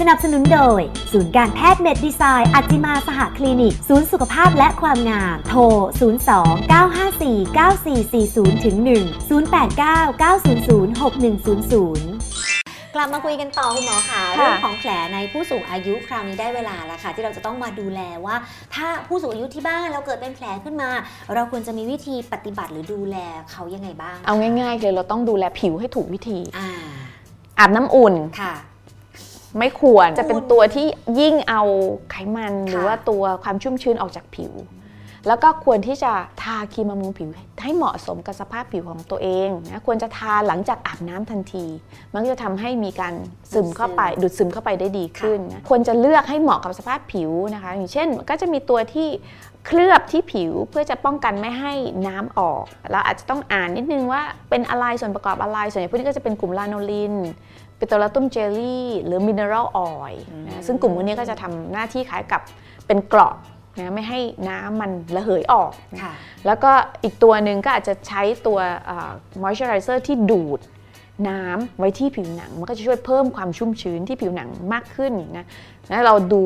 สนับสนุนโดย ศูนย์การแพทย์เมดดีไซน์อัจจิมาสหคลินิก ศูนย์สุขภาพและความงาม โทร 02 954 9440ถึง1 089 900 6100 กลับมาคุยกันต่อคุณหมอค่ะค่ะเรื่องของแผลในผู้สูงอายุคราวนี้ได้เวลาแล้วค่ะ ที่เราจะต้องมาดูแลว่า ถ้าผู้สูงอายุที่บ้านเราเกิดเป็นแผลขึ้นมา เราควรจะมีวิธีปฏิบัติหรือดูแลเขายังไงบ้าง เอาง่ายๆเลยเราต้องดูแลผิวให้ถูกวิธีอ่าอาบน้ำอุ่นค่ะ ไม่ควรจะเป็นอุ่นตัวที่ยิ่งเอาไขมันค่ะหรือว่าตัวความชุ่มชื้นออกจากผิว แล้วก็ควรที่จะทาครีมบำรุงผิวให้เหมาะสมกับสภาพผิวของตัวเองนะควรจะทาหลังจากอาบน้ำทันที มันก็จะทำให้มีการซึมเข้าไปดูดซึมเข้าไปได้ดีขึ้นนะควรจะเลือกให้เหมาะกับสภาพผิวนะคะ อย่างเช่นก็จะมีตัวที่เคลือบที่ผิวเพื่อจะป้องกันไม่ให้น้ำออกเราอาจจะต้องอ่านนิดนึงว่าเป็นอะไรส่วนประกอบอะไร ส่วนใหญ่พวกนี้ก็จะเป็นกลุ่ม lanolin petrolatum jelly หรือ mineral oil อืมนะซึ่งกลุ่มพวกนี้ก็จะทำหน้าที่คล้ายกับเป็นเกราะ นะไม่ให้น้ำมันระเหยออกนะค่ะแล้วก็อีกตัวหนึ่งก็อาจจะใช้ตัวมอยส์เจอไรเซอร์ที่ดูดน้ำไว้ที่ผิวหนัง มันก็จะช่วยเพิ่มความชุ่มชื้นที่ผิวหนังมากขึ้นนะนะเราดู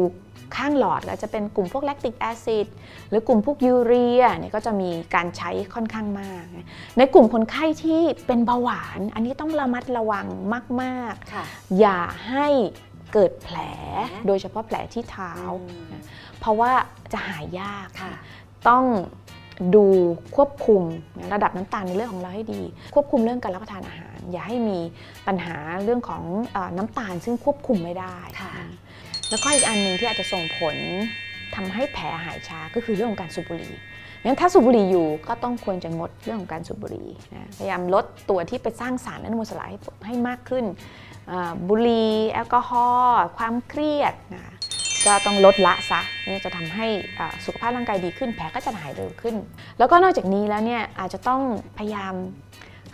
ข้างหลอดก็จะเป็นกลุ่มพวก lactic acidหรือกลุ่มพวกยูเรียเนี่ยก็จะมีการใช้ค่อนข้างมากนะในกลุ่มคนไข้ที่เป็นเบาหวาน อันนี้ต้องระมัดระวังมากๆค่ะอย่าให้ เกิดแผลแผลโดยเฉพาะแผลที่เท้าอืมนะเพราะว่าจะหายยากค่ะต้องดูควบคุมนะระดับน้ำตาลในเลือดของเราให้ดี ควบคุมเรื่องการรับประทานอาหาร อย่าให้มีปัญหาเรื่องของเออน้ำตาลซึ่งควบคุมไม่ได้ค่ะนะแล้วก็อีกอันหนึ่งที่อาจจะส่งผล ทำให้แผลหายช้าก็คือเรื่องของการสูบบุหรี่งั้นถ้าสูบบุหรี่อยู่ก็ต้องควรจะงดเรื่องของการสูบบุหรี่นะพยายามลดตัวที่ไปสร้างสารอนุมูลอิสระให้ให้มากขึ้น บุหรี่แอลกอฮอล์ความเครียดนะก็ต้องลดละซะนี่จะทำให้อาสุขภาพร่างกายดีขึ้นแผลก็จะหายเร็วขึ้น แล้วก็นอกจากนี้แล้วเนี่ยอาจจะต้องพยายาม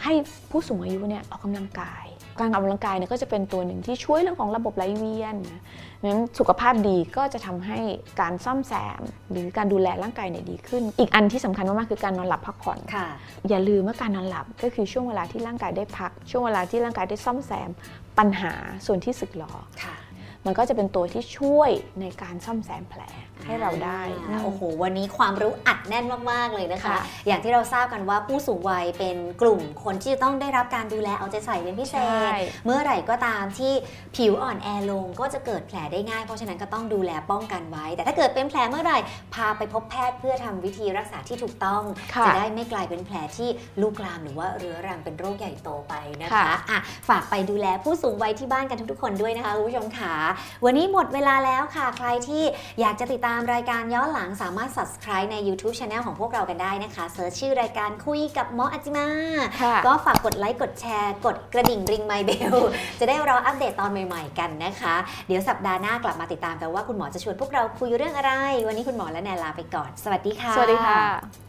ให้ผู้สูงอายุเนี่ยออกกำลังกาย การออกกำลังกายเนี่ยก็จะเป็นตัวหนึ่งที่ช่วยเรื่องของระบบไหลเวียนนะนั้นสุขภาพดีก็จะทำให้การซ่อมแซม หรือการดูแลร่างกายเนี่ยดีขึ้น อีกอันที่สำคัญมากๆคือการนอนหลับพักผ่อนค่ะ อย่าลืมว่าการนอนหลับก็คือช่วงเวลาที่ร่างกายได้พัก ช่วงเวลาที่ร่างกายได้ซ่อมแซมปัญหาส่วนที่สึกหรอค่ะ มันก็จะเป็นตัวที่ช่วยในการซ่อมแซมแผลให้เราได้อ่าโอ้โห วันนี้ความรู้อัดแน่นมาก ๆ เลยนะคะค่ะอย่างที่เราทราบกันว่าผู้สูงวัยเป็นกลุ่มคนที่จะต้องได้รับการดูแลเอาใจใส่เป็นพิเศใช่ษเมื่อไหร่ก็ตามที่ผิวอ่อนแอลงก็จะเกิดแผลได้ง่าย เพราะฉะนั้นก็ต้องดูแลป้องกันไว้ แต่ถ้าเกิดเป็นแผลเมื่อไหร่ พาไปพบแพทย์เพื่อทำวิธีรักษาที่ถูกต้องค่ะจะได้ไม่กลายเป็นแผลที่ลุกลามหรือว่าเรื้อรังเป็นโรคใหญ่โตไปนะคะค่ะอะฝากไปดูแลผู้สูงวัยที่บ้านกันทุกๆคนด้วยนะคะคุณผู้ชมค่ะวันนี้หมดเวลาแล้วค่ะ ใครที่อยากจะติดตามรายการย้อนหลังสามารถ subscribe ใน YouTube Channel ของพวกเรากันได้นะคะเซิร์ชชื่อรายการคุยกับหมออาจิมาค่ะก็ฝากกดไลค์กดแชร์ กดกระดิ่งริงไมเบลจะได้รออัปเดตตอนใหม่ ๆ กันนะคะ เดี๋ยวสัปดาห์หน้ากลับมาติดตามกันว่าคุณหมอจะชวนพวกเราคุยเรื่องอะไร วันนี้คุณหมอและแนนลาไปก่อน สวัสดีค่ะ สวัสดีค่ะ